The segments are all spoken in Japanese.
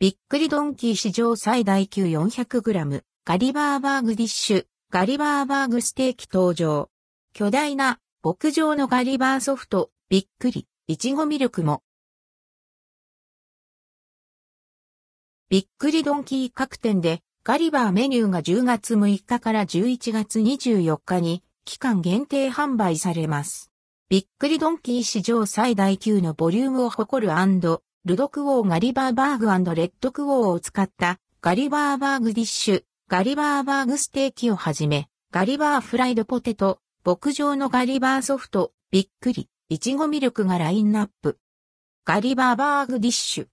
びっくりドンキー史上最大級 400g、ガリバーバーグディッシュ、ガリバーバーグステーキ登場。巨大な牧場のガリバーソフト、びっくり、いちごミルクも。びっくりドンキー各店でガリバーメニューが10月6日から11月24日に期間限定販売されます。びっくりドンキー史上最大級のボリュームを誇るルドクウォーガリバーバーグレッドクウォーを使ったガリバーバーグディッシュ、ガリバーバーグステーキをはじめ、ガリバーフライドポテト、牧場のガリバーソフト、びっくり、いちごミルクがラインナップ。ガリバーバーグディッシュ。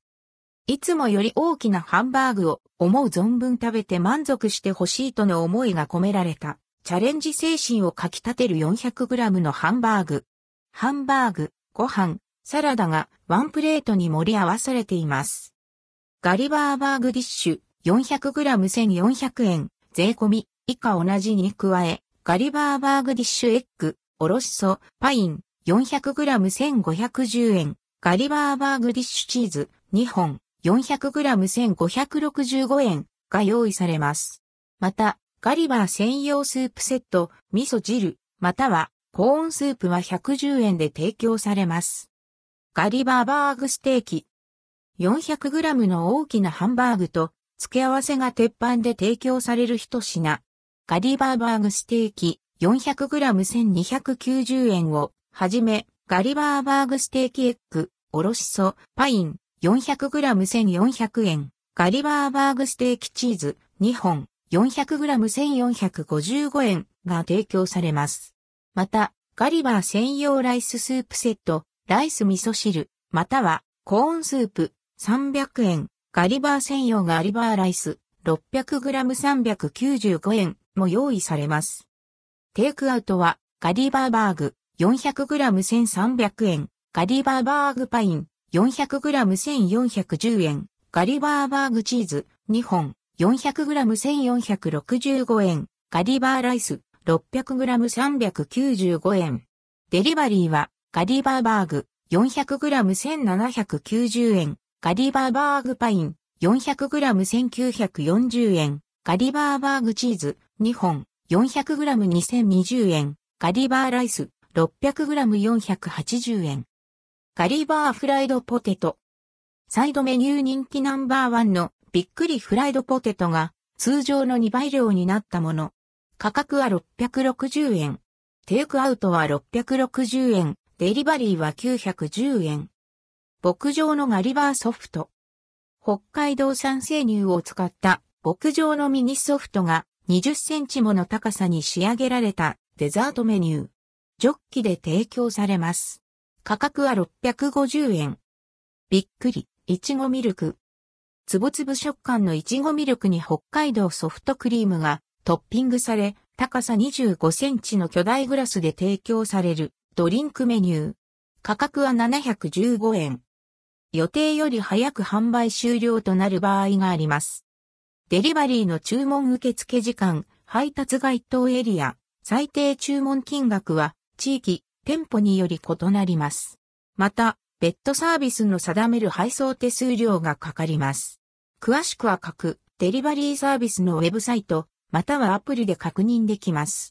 いつもより大きなハンバーグを思う存分食べて満足してほしいとの思いが込められたチャレンジ精神をかき立てる 400g のハンバーグ。ハンバーグ、ご飯、サラダがワンプレートに盛り合わされています。ガリバーバーグディッシュ 400g1400 円、税込み、以下同じに加え、ガリバーバーグディッシュエッグ、おろしそ、パイン、400g1510 円、ガリバーバーグディッシュチーズ、2本、400g1565 円が用意されます。また、ガリバー専用スープセット、味噌汁、またはコーンスープは110円で提供されます。ガリバーバーグステーキ。400g の大きなハンバーグと付け合わせが鉄板で提供される一品。ガリバーバーグステーキ 400g1290 円をはじめ、ガリバーバーグステーキエッグ、おろしそ、パイン 400g1400 円。ガリバーバーグステーキチーズ2本 400g1455 円が提供されます。また、ガリバー専用ライススープセット、ライス味噌汁、またはコーンスープ300円、ガリバー専用ガリバーライス 600g395 円も用意されます。テイクアウトはガリバーバーグ 400g1300 円、ガリバーバーグパイン 400g1410 円、ガリバーバーグチーズ2本 400g1465 円、ガリバーライス 600g395 円。デリバリーはガリバーバーグ 400g1790 円、ガリバーバーグパイン 400g1940 円、ガリバーバーグチーズ2本 400g2020 円、ガリバーライス 600g480 円。ガリバーフライドポテト。サイドメニュー人気ナンバーワンのびっくりフライドポテトが通常の2倍量になったもの。価格は660円。テイクアウトは660円。デリバリーは910円。牧場のガリバーソフト。北海道産生乳を使った牧場のミニソフトが20センチもの高さに仕上げられたデザートメニュー。ジョッキで提供されます。価格は650円。びっくり、いちごミルク。つぶつぶ食感のいちごミルクに北海道ソフトクリームがトッピングされ、高さ25センチの巨大グラスで提供されるドリンクメニュー。価格は715円。予定より早く販売終了となる場合があります。デリバリーの注文受付時間、配達該当エリア、最低注文金額は地域、店舗により異なります。また、別途サービスの定める配送手数料がかかります。詳しくは各デリバリーサービスのウェブサイト、またはアプリで確認できます。